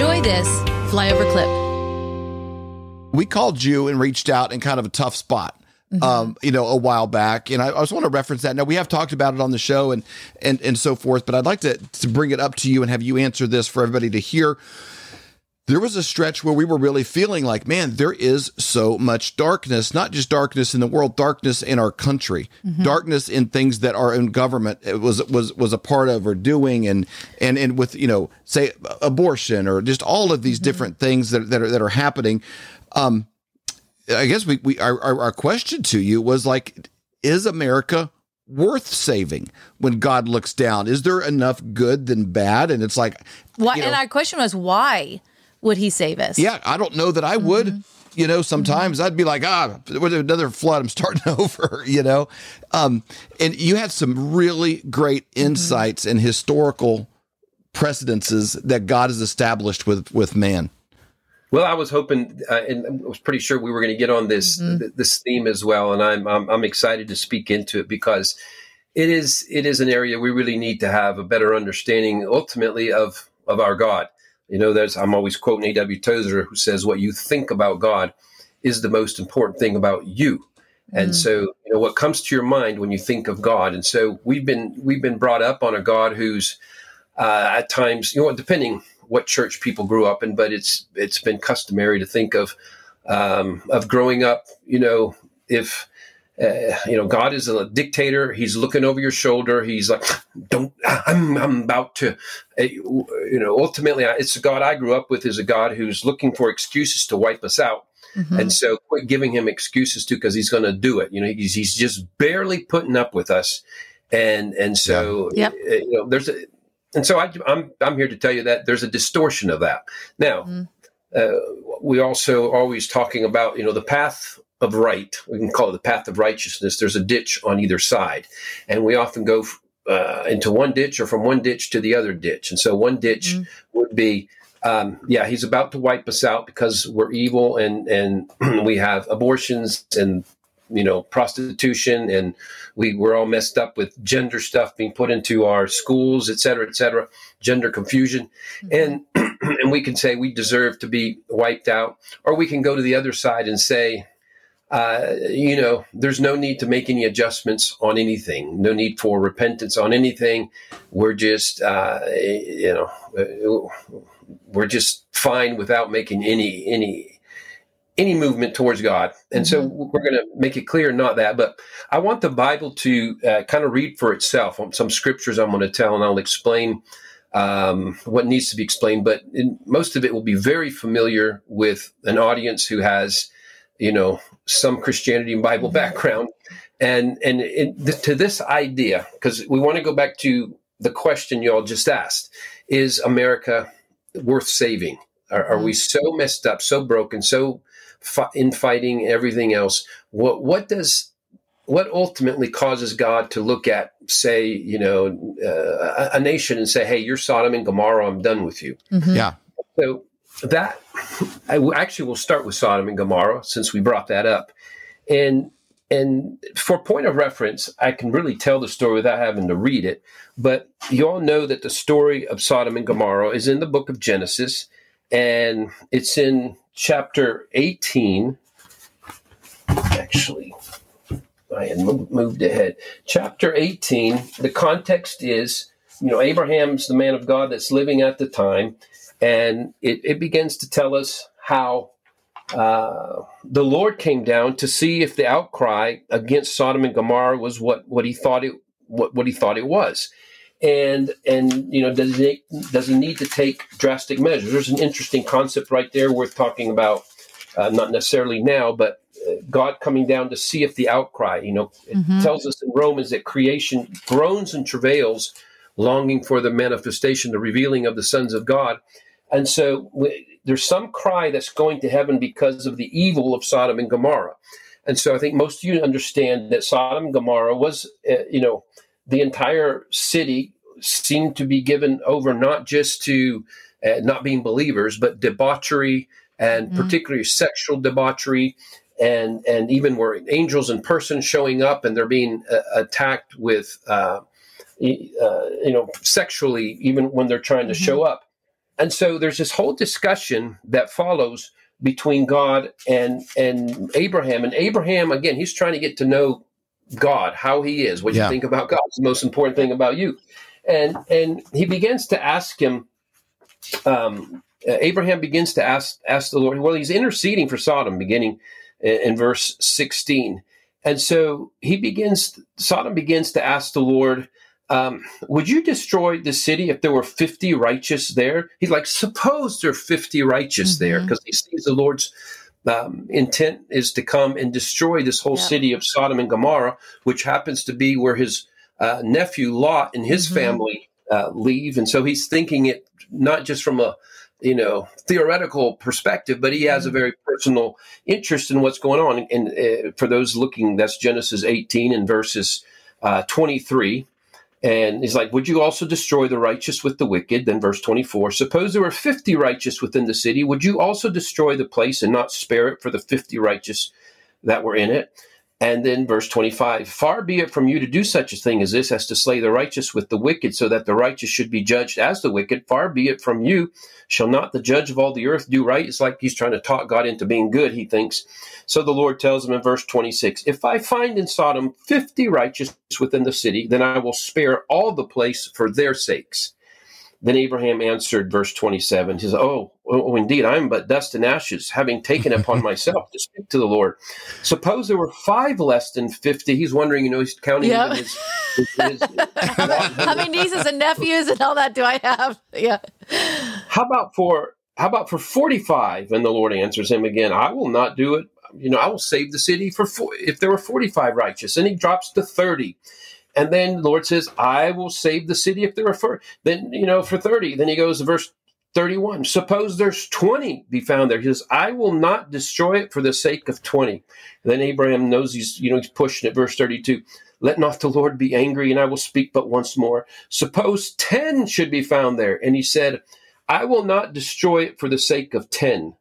Enjoy this flyover clip. We called you and reached out in kind of a tough spot. Mm-hmm. Um, you know, a while back, and I, I just want to reference that. Now we have talked about it on the show and and and so forth, but I'd like to to bring it up to you and have you answer this for everybody to hear there was a stretch where we were really feeling like, man, there is so much darkness, not just darkness in the world, darkness in our country, mm-hmm. darkness in things that our own government was was was a part of or doing, and and and with you know, say abortion or just all of these mm-hmm. different things that that are that are happening. Um, I guess we we our, our question to you was like, is America worth saving when God looks down? Is there enough good than bad? And it's like, why? You know, and our question was why would he save us? Yeah, I don't know that I would. Mm-hmm. You know, sometimes mm-hmm. I'd be like, ah, with another flood, I'm starting over, you know? Um, and you had some really great mm-hmm. insights mm-hmm. and historical precedences that God has established with, with man. Well, I was hoping, uh, and I was pretty sure we were going to get on this mm-hmm. th- this theme as well, and I'm, I'm, I'm excited to speak into it because it is it is an area we really need to have a better understanding, ultimately, of of our God. You know, there's I'm always quoting A.W. Tozer, who says, "What you think about God is the most important thing about you." And mm. so, you know, what comes to your mind when you think of God? And so, we've been we've been brought up on a God who's uh, at times, you know, depending what church people grew up in, but it's it's been customary to think of um, of growing up. You know, if uh, you know, God is a dictator. He's looking over your shoulder. He's like, "Don't, I'm, I'm about to." Uh, you know, ultimately, it's a God I grew up with. Is a God who's looking for excuses to wipe us out, mm-hmm. and so quit giving him excuses to because he's going to do it. You know, he's he's just barely putting up with us, and and so yep. uh, you know, there's a, and so I, I'm I'm here to tell you that there's a distortion of that now. Mm-hmm. Uh, we also always talking about you know the path of right. We can call it the path of righteousness. There's a ditch on either side, and we often go uh, into one ditch or from one ditch to the other ditch. And so one ditch mm-hmm. would be, um, yeah, he's about to wipe us out because we're evil and and we have abortions and you know prostitution and we we're all messed up with gender stuff being put into our schools et cetera et cetera gender confusion mm-hmm. and and we can say we deserve to be wiped out or we can go to the other side and say uh, you know, there's no need to make any adjustments on anything. No need for repentance on anything. We're just, uh, you know, uh, we're just fine without making any any any movement towards God. And mm-hmm. so we're going to make it clear, not that, but I want the Bible to uh, kind of read for itself. Some scriptures I'm going to tell, and I'll explain um, what needs to be explained. But in, most of it will be very familiar with an audience who has you know, some Christianity and Bible mm-hmm. background, and and to this idea, because we want to go back to the question y'all just asked: Is America worth saving? Are, are we mm-hmm. so messed up, so broken, so fi- infighting, everything else? What what does what ultimately causes God to look at, say, you know, uh, a, a, nation and say, "Hey, you're Sodom and Gomorrah. I'm done with you." Mm-hmm. Yeah. So that I actually will start with Sodom and Gomorrah since we brought that up, and and for point of reference, I can really tell the story without having to read it. But you all know that the story of Sodom and Gomorrah is in the book of Genesis, and it's in chapter 18. Actually, I had moved ahead. Chapter 18, the context is, you know, Abraham's the man of God that's living at the time. And it, it begins to tell us how uh, the Lord came down to see if the outcry against Sodom and Gomorrah was what, what he thought it what, what he thought it was. And and you know does he does he need to take drastic measures? There's an interesting concept right there worth talking about, uh, not necessarily now, but uh, God coming down to see if the outcry. You know, it mm-hmm. tells us in Romans that creation groans and travails, longing for the manifestation, the revealing of the sons of God. And so we, there's some cry that's going to heaven because of the evil of Sodom and Gomorrah. And so I think most of you understand that Sodom and Gomorrah was, uh, you know, the entire city seemed to be given over not just to uh, not being believers, but debauchery and mm-hmm. particularly sexual debauchery. And, and even where angels in person showing up and they're being uh, attacked with, uh, uh, you know, sexually, even when they're trying to mm-hmm. show up. And so there's this whole discussion that follows between God and and Abraham. And Abraham, again, he's trying to get to know God, how he is, what Yeah. you think about God. It's the most important thing about you. And and he begins to ask him, um, uh, Abraham begins to ask ask the Lord. Well, he's interceding for Sodom, beginning in, in verse 16. And so he begins, Sodom begins to ask the Lord, um, would you destroy the city if there were 50 righteous there? He's like, suppose there are 50 righteous there, Mhm. because he sees the Lord's um, intent is to come and destroy this whole Yep. city of Sodom and Gomorrah, which happens to be where his uh, nephew Lot and his Mhm. family uh, leave. And so he's thinking it not just from a you know theoretical perspective, but he has a very personal interest in what's going on. And uh, for those looking, that's Genesis 18 and verses uh, 23. And he's like, Would you also destroy the righteous with the wicked? Then verse 24 Suppose there were 50 righteous within the city. Would you also destroy the place and not spare it for the 50 righteous that were in it? And then verse 25 Far be it from you to do such a thing as this, as to slay the righteous with the wicked, so that the righteous should be judged as the wicked. Far be it from you. Shall not the judge of all the earth do right? It's like he's trying to talk God into being good, he thinks. So the Lord tells him in verse 26 If I find in Sodom 50 righteous within the city, then I will spare all the place for their sakes. Then Abraham answered, verse 27, he says, oh, oh, indeed, I am but dust and ashes, having taken upon myself to speak to the Lord. Suppose there were five less than 50. He's wondering, you know, he's counting even his, his, his How many nieces and nephews and all that do I have? Yeah. how about for how about for 45 and the lord answers him again i will not do it you know i will save the city for four, if there were 45 righteous and he drops to 30 and then the lord says i will save the city if there are four then you know for 30 then he goes to verse 31 suppose there's 20 be found there he says i will not destroy it for the sake of 20 and then abraham knows he's you know he's pushing it verse 32 let not the lord be angry and i will speak but once more suppose 10 should be found there and he said I will not destroy it for the sake of ten.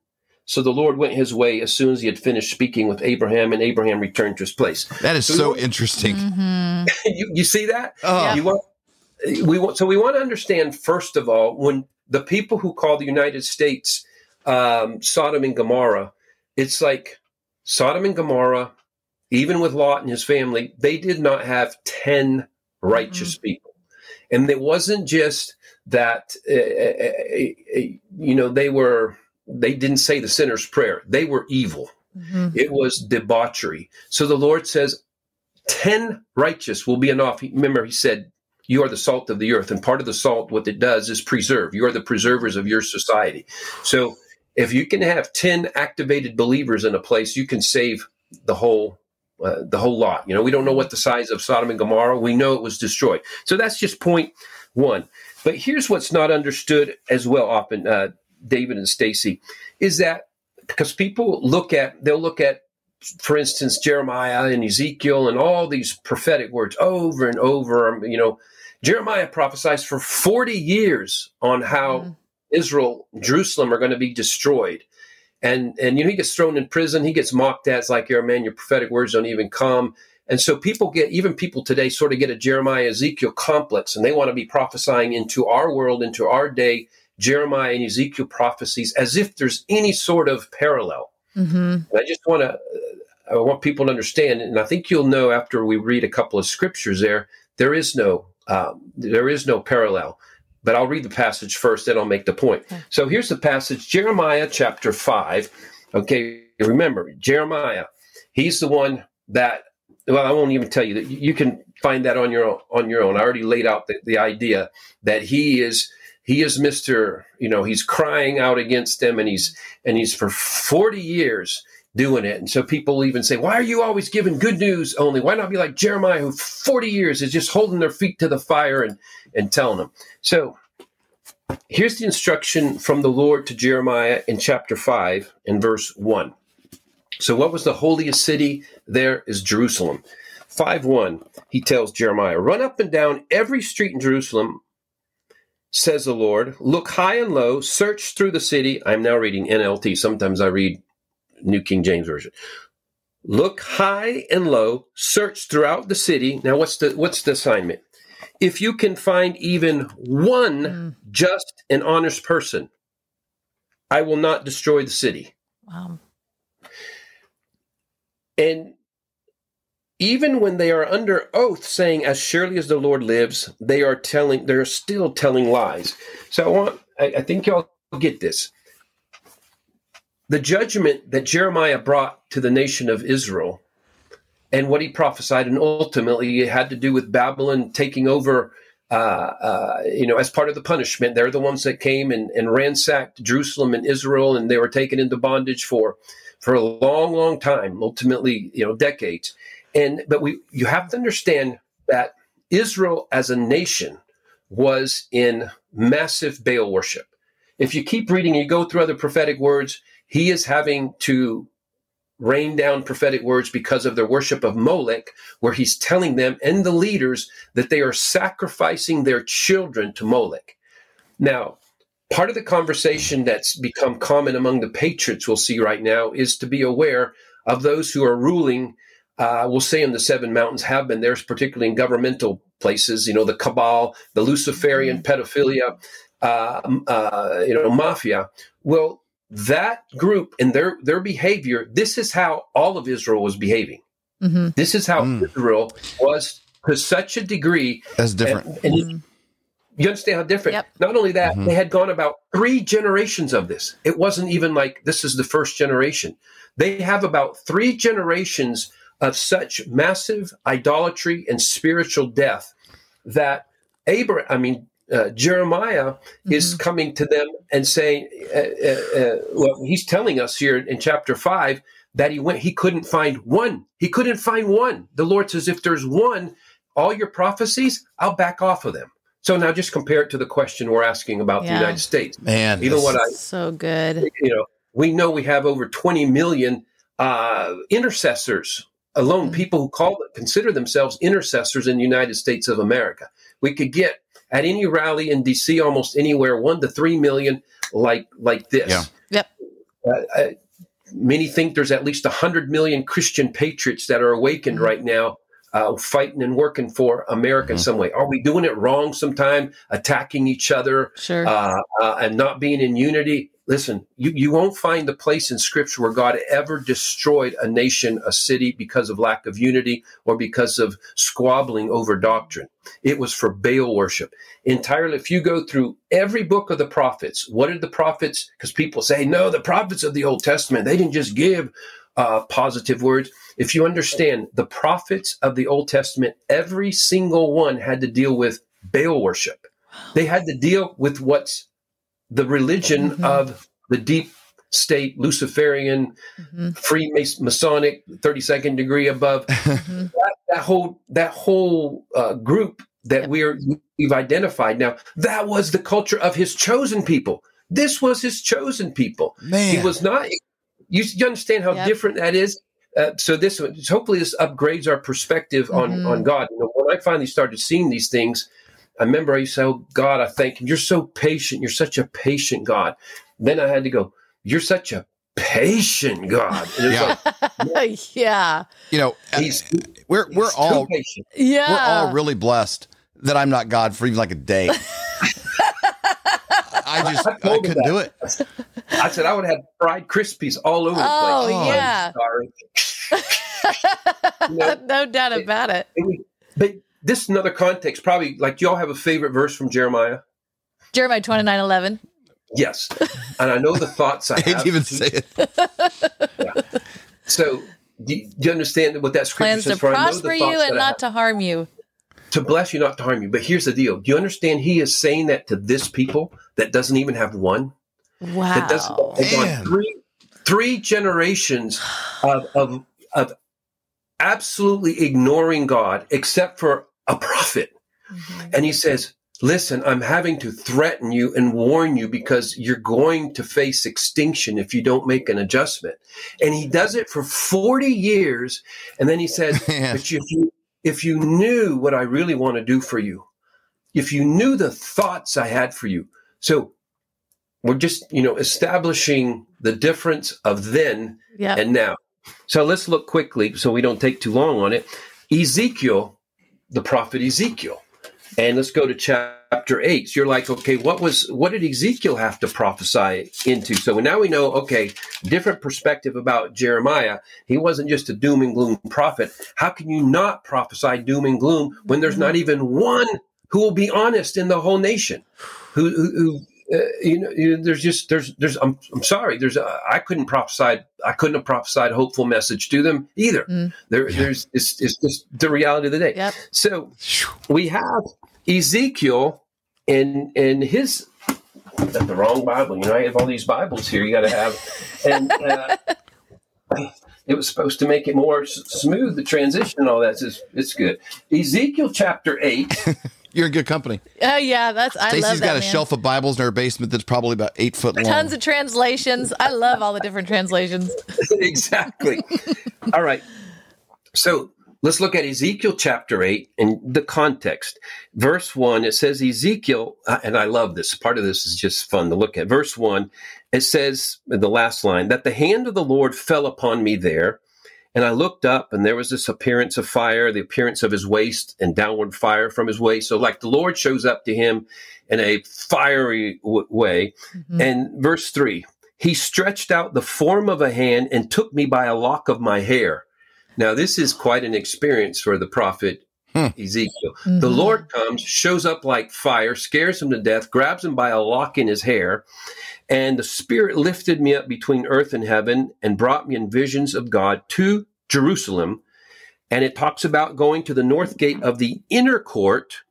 So the Lord went his way as soon as he had finished speaking with Abraham, and Abraham returned to his place. That is So so interesting. Mhm. you, you see that? Oh, You want, we want, so we want to understand first of all when the people who call the United States um, Sodom and Gomorrah, it's like Sodom and Gomorrah, even with Lot and his family, they did not have ten righteous people, and it wasn't just that uh, uh, uh, you know they were they didn't say the sinner's prayer; they were evil. Mhm. It was debauchery. So the Lord says, 10 righteous will be enough. Remember, He said, You are the salt of the earth. And part of the salt, what it does is preserve. You are the preservers of your society. So if you can have 10 activated believers in a place, you can save the whole. Uh, the whole lot. You know, we don't know what the size of Sodom and Gomorrah. We know it was destroyed. So that's just point one. But here's what's not understood as well, often, uh, David and Stacy, is that because people look at they'll look at for instance jeremiah and ezekiel and all these prophetic words over and over you know jeremiah prophesies for 40 years on how Mhm. israel jerusalem are going to be destroyed and and you know he gets thrown in prison he gets mocked at it's like your man your prophetic words don't even come and so people get even people today sort of get a jeremiah ezekiel complex and they want to be prophesying into our world into our day jeremiah and ezekiel prophecies as if there's any sort of parallel Mhm. I just want to, I want people to understand, and I think you'll know after we read a couple of scriptures there, there is no, um, there is no parallel. But I'll read the passage first, then I'll make the point. Okay. So here's the passage, Jeremiah chapter five. Okay, remember Jeremiah, he's the one that. Well, I won't even tell you that. You can find that on your own, on your own. I already laid out the, the idea that he is he is Mister. You know, he's crying out against them, and he's and he's for forty years doing it. And so people even say, Why are you always giving good news only? Why not be like Jeremiah, who 40 years is just holding their feet to the fire and, and telling them? So here's the instruction from the Lord to Jeremiah in chapter 5 and verse 1. So, what was the holiest city? There is Jerusalem. 5 1, he tells Jeremiah, Run up and down every street in Jerusalem, says the Lord. Look high and low, search through the city. I'm now reading NLT. Sometimes I read New King James Version. Look high and low, search throughout the city. Now, what's the what's the assignment? If you can find even one Mm. just and honest person, I will not destroy the city. Wow. And even when they are under oath saying, as surely as the Lord lives, they are telling, they're still telling lies. So I want, I, I think y'all get this. The judgment that Jeremiah brought to the nation of Israel and what he prophesied, and ultimately it had to do with Babylon taking over uh, uh, you know, as part of the punishment. They're the ones that came and, and ransacked Jerusalem and Israel, and they were taken into bondage for for a long, long time, ultimately, you know, decades. And but we you have to understand that Israel as a nation was in massive Baal worship. If you keep reading, you go through other prophetic words, he is having to rain down prophetic words because of their worship of Molech, where he's telling them and the leaders that they are sacrificing their children to Molech. Now, part of the conversation that's become common among the patriots we'll see right now is to be aware of those who are ruling. Uh, we'll say in the seven mountains have been there, particularly in governmental places. You know, the cabal, the Luciferian mm-hmm. pedophilia, uh, uh, you know, mafia. Well, that group and their their behavior this is how all of israel was behaving mm-hmm. this is how mm. israel was to such a degree that's different and, and mm-hmm. you understand how different yep. not only that mm-hmm. they had gone about three generations of this it wasn't even like this is the first generation they have about three generations of such massive idolatry and spiritual death that abraham i mean uh, Jeremiah mm-hmm. is coming to them and saying, uh, uh, uh, well, he's telling us here in chapter five that he went, he couldn't find one. He couldn't find one. The Lord says, if there's one, all your prophecies, I'll back off of them. So now just compare it to the question we're asking about yeah. the United States. Man, even what I so good. You know, we know we have over 20 million uh, intercessors alone, mm-hmm. people who call consider themselves intercessors in the United States of America. We could get at any rally in DC, almost anywhere, one to three million, like like this. Yeah. Yep. Uh, uh, many think there's at least hundred million Christian patriots that are awakened mm-hmm. right now, uh, fighting and working for America mm-hmm. in some way. Are we doing it wrong? Sometime attacking each other, sure. Uh, uh, and not being in unity. Listen, you, you won't find the place in Scripture where God ever destroyed a nation, a city, because of lack of unity or because of squabbling over doctrine. It was for Baal worship. Entirely, if you go through every book of the prophets, what did the prophets? Because people say, no, the prophets of the Old Testament, they didn't just give uh, positive words. If you understand the prophets of the Old Testament, every single one had to deal with Baal worship. They had to deal with what's the religion mm-hmm. of the deep state Luciferian, mm-hmm. Freemasonic, thirty second degree above. Mm-hmm. That, that, whole that whole uh, group that yep. we're we've identified now. That was the culture of his chosen people. This was his chosen people. Man. He was not. You, you understand how yep. different that is. Uh, so this hopefully this upgrades our perspective on mm-hmm. on God. You know, when I finally started seeing these things, I remember I used to say, "Oh God, I thank you. You're so patient. You're such a patient God." Then I had to go, "You're such a patient God." yeah. Like, yeah. You know, he's, we're we're all patient. yeah. We're all really blessed that I'm not God for even like a day. I just I, I couldn't do it. I said I would have fried Krispies all over the oh, place. Oh yeah. you know, no doubt about it. it. But this is another context. Probably like y'all have a favorite verse from Jeremiah? Jeremiah twenty nine eleven. Yes, and I know the thoughts I, I hate even say it. yeah. So do you, do you, understand what that scripture Plans says? to prosper you and not to harm you. To bless you, not to harm you. But here's the deal: Do you understand? He is saying that to this people that doesn't even have one. Wow! That doesn't. They've gone three three generations of, of of absolutely ignoring God, except for a prophet. Mm-hmm. And he says, Listen, I'm having to threaten you and warn you because you're going to face extinction if you don't make an adjustment. And he does it for 40 years. And then he says, But if you, if you knew what I really want to do for you, if you knew the thoughts I had for you. So we're just, you know, establishing the difference of then yep. and now. So let's look quickly so we don't take too long on it. Ezekiel, the prophet Ezekiel. And let's go to chapter eight. So you're like, okay, what was what did Ezekiel have to prophesy into? So now we know, okay, different perspective about Jeremiah. He wasn't just a doom and gloom prophet. How can you not prophesy doom and gloom when there's mm-hmm. not even one who will be honest in the whole nation? Who, who, who uh, you, know, you know, there's just there's there's I'm, I'm sorry there's uh, I couldn't prophesy I couldn't have prophesied a hopeful message to them either. Mm. There yeah. there's it's, it's just the reality of the day. Yep. So we have Ezekiel and and his that's the wrong Bible. You know, I have all these Bibles here. You got to have, and uh, it was supposed to make it more s- smooth the transition and all that. It's, it's good. Ezekiel chapter eight. You're in good company. Oh yeah, that's I Stacy's love that. got a man. shelf of Bibles in her basement that's probably about eight foot long. Tons of translations. I love all the different translations. exactly. all right. So let's look at Ezekiel chapter 8 and the context. Verse 1, it says Ezekiel, uh, and I love this. Part of this is just fun to look at. Verse 1, it says, the last line, that the hand of the Lord fell upon me there. And I looked up, and there was this appearance of fire, the appearance of his waist, and downward fire from his waist. So, like the Lord shows up to him in a fiery w- way. Mm-hmm. And verse 3 He stretched out the form of a hand and took me by a lock of my hair. Now, this is quite an experience for the prophet hmm. Ezekiel. Mm-hmm. The Lord comes, shows up like fire, scares him to death, grabs him by a lock in his hair. And the Spirit lifted me up between earth and heaven and brought me in visions of God to Jerusalem. And it talks about going to the north gate of the inner court.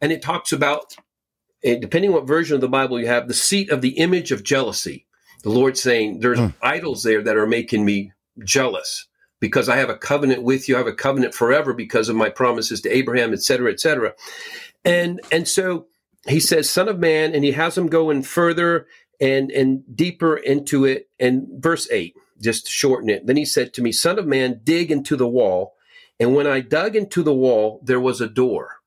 And it talks about, depending what version of the Bible you have, the seat of the image of jealousy. The Lord saying, There's mm. idols there that are making me jealous because I have a covenant with you. I have a covenant forever because of my promises to Abraham, et cetera, et cetera. And, and so he says, Son of man, and he has him going further and and deeper into it. And verse eight, just to shorten it. Then he said to me, "Son of man, dig into the wall." And when I dug into the wall, there was a door.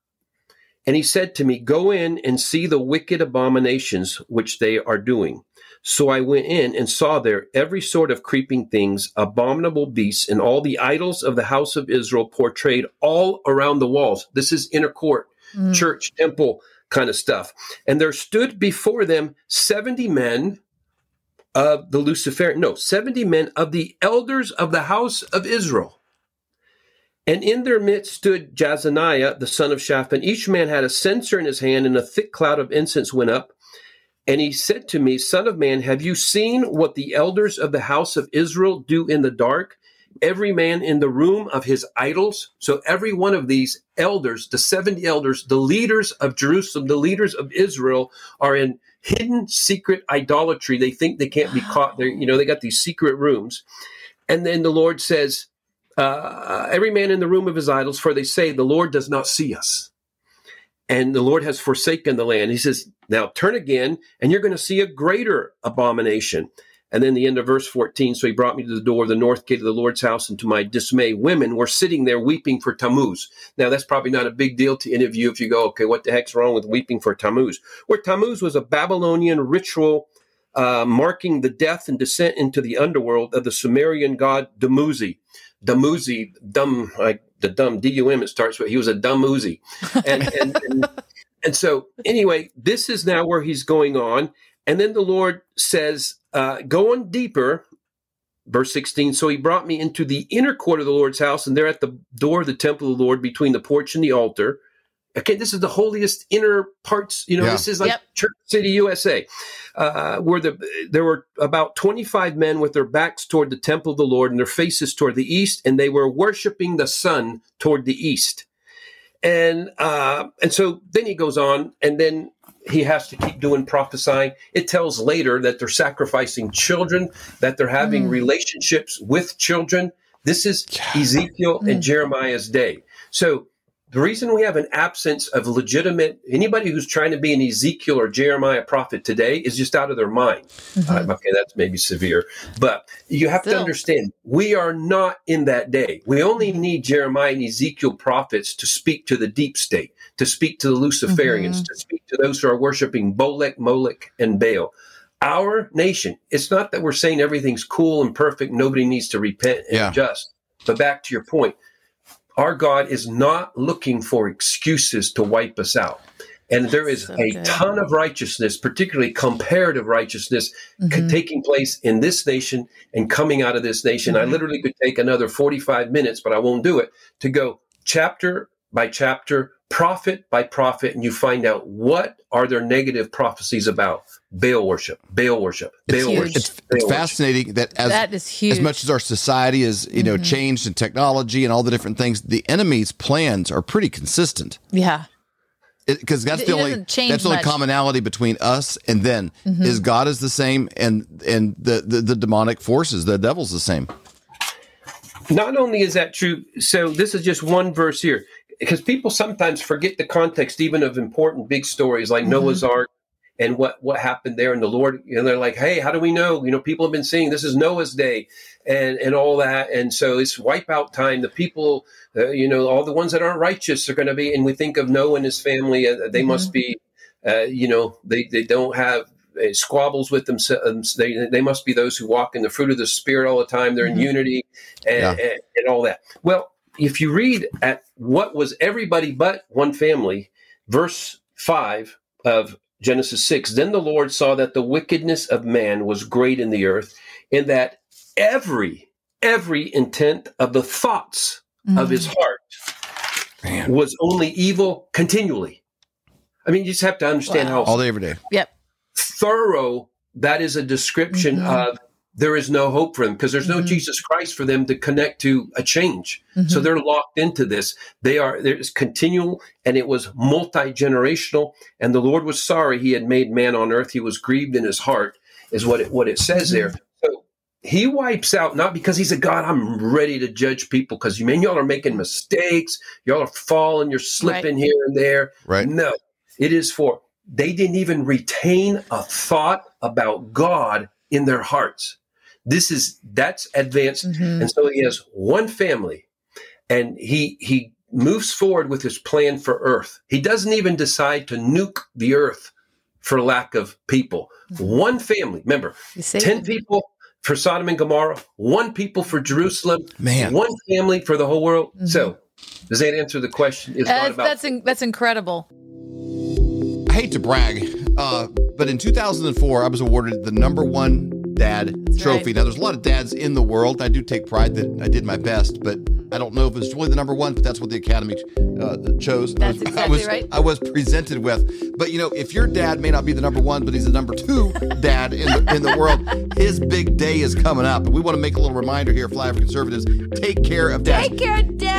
And he said to me, Go in and see the wicked abominations which they are doing. So I went in and saw there every sort of creeping things, abominable beasts, and all the idols of the house of Israel portrayed all around the walls. This is inner court, mm. church, temple, kind of stuff. And there stood before them 70 men of the Lucifer, no, 70 men of the elders of the house of Israel. And in their midst stood Jaazaniah, the son of Shaphan. Each man had a censer in his hand, and a thick cloud of incense went up. And he said to me, Son of man, have you seen what the elders of the house of Israel do in the dark? every man in the room of his idols. So every one of these elders, the 70 elders, the leaders of Jerusalem, the leaders of Israel are in hidden secret idolatry. They think they can't be caught. They you know, they got these secret rooms. And then the Lord says, uh, every man in the room of his idols, for they say the Lord does not see us. And the Lord has forsaken the land. He says, now turn again, and you're going to see a greater abomination. And then the end of verse 14, so he brought me to the door of the north gate of the Lord's house, and to my dismay, women were sitting there weeping for Tammuz. Now, that's probably not a big deal to any of you if you go, okay, what the heck's wrong with weeping for Tammuz? Where Tammuz was a Babylonian ritual uh, marking the death and descent into the underworld of the Sumerian god Dumuzi. Dumuzi, like the dumb, D U M, it starts with, he was a dumb Uzi. And, and, and, and so, anyway, this is now where he's going on. And then the Lord says, uh, going deeper, verse 16, so he brought me into the inner court of the Lord's house, and there at the door of the temple of the Lord, between the porch and the altar. Okay, this is the holiest inner parts. You know, yeah. this is like yep. Church City, USA, uh, where the there were about twenty five men with their backs toward the temple of the Lord and their faces toward the east, and they were worshiping the sun toward the east. And uh, and so then he goes on, and then he has to keep doing prophesying. It tells later that they're sacrificing children, that they're having mm. relationships with children. This is Ezekiel mm. and Jeremiah's day. So the reason we have an absence of legitimate anybody who's trying to be an Ezekiel or Jeremiah prophet today is just out of their mind. Mm-hmm. Uh, okay, that's maybe severe, but you have Still. to understand we are not in that day. We only need Jeremiah and Ezekiel prophets to speak to the deep state, to speak to the Luciferians, mm-hmm. to speak to those who are worshiping Bolek, Molech, and Baal. Our nation, it's not that we're saying everything's cool and perfect, nobody needs to repent and yeah. adjust. But back to your point, our God is not looking for excuses to wipe us out. And there is so a good. ton of righteousness, particularly comparative righteousness, c- Mhm. taking place in this nation and coming out of this nation. I Mhm. literally could take another 45 minutes, but I won't do it, to go chapter by chapter, prophet by prophet, and you find out what are their negative prophecies about. Baal worship, Baal worship, It's, Baal huge. worship. it's, Baal it's worship. fascinating that as that is huge. as much as our society is you know Mhm. changed in technology and all the different things, the enemy's plans are pretty consistent. yeah. because that's It the only doesn't change that's the only. Mm-hmm. commonality between us and then is God is the same and and the, the the demonic forces the devil's the same. Not only is that true, so this is just one verse here, because people sometimes forget the context even of important big stories like Mhm. Noah's Ark and what what happened there. And the Lord, you know, they're like, hey, how do we know? You know, people have been saying this is Noah's day and and all that, and so it's wipeout time. The people, uh, you know, all the ones that aren't righteous are going to be. And we think of Noah and his family; uh, they Mhm. must be, uh, you know, they they don't have. uh, Squabbles with themselves. They they must be those who walk in the fruit of the spirit all the time. They're Mhm. in unity and, Yeah. and, and all that. Well, if you read at what was everybody but one family, verse 5 of Genesis 6, then the Lord saw that the wickedness of man was great in the earth, and that every, every intent of the thoughts of his Mhm. heart Man, was only evil continually. I mean, you just have to understand Wow. all day every day. Yep. thorough that is a description Mhm. of there is no hope for them because there's no Mhm. Jesus Christ for them to connect to a change. So Mhm. they're locked into this. They are there's continual and it was multi-generational and the Lord was sorry he had made man on earth. He was grieved in his heart is what it what it says there. So he wipes out not because he's a God. I'm ready to judge people because you man, y'all are making mistakes. Y'all are falling. You're slipping here and there. Right. No, it is for they didn't even retain a thought about God in their hearts. This is that's advanced, Mhm. and so he has one family, and he he moves forward with his plan for Earth. He doesn't even decide to nuke the Earth for lack of people. Mhm. One family, remember, ten people for Sodom and Gomorrah, one people for Jerusalem, Man, one family for the whole world. Mhm. So, does that answer the question? It's Uh, about that's in, that's incredible. I hate to brag, uh, but in 2004, I was awarded the number one dad That's trophy. right. Now, there's a lot of dads in the world. I do take pride that I did my best, but I don't know if it's really the number one, but that's what the Academy uh, chose. I That's was, I was, right. I was presented with. But you know, if your dad may not be the number one, but he's the number two dad in the, in the world, his big day is coming up. And we want to make a little reminder here, Flyover Conservatives: take care of dads. Take care, of Dad.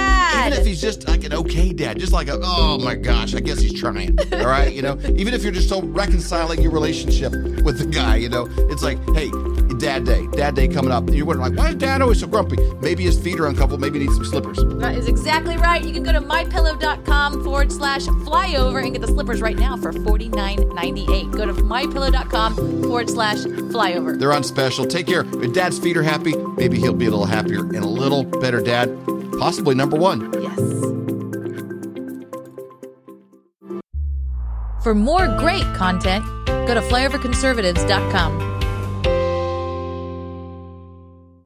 Even if he's just like an okay dad, just like a, oh my gosh, I guess he's trying. All right, you know, even if you're just so reconciling your relationship with the guy, you know, it's like, hey, dad day, dad day coming up. And you're wondering, like, why is dad always so grumpy? Maybe his feet are uncoupled. maybe he needs some slippers. That is exactly right. You can go to mypillow.com forward slash flyover and get the slippers right now for $49.98. Go to mypillow.com forward slash flyover. They're on special. Take care. If dad's feet are happy, maybe he'll be a little happier and a little better dad, possibly number one. Yes. For more great content, go to flyoverconservatives.com.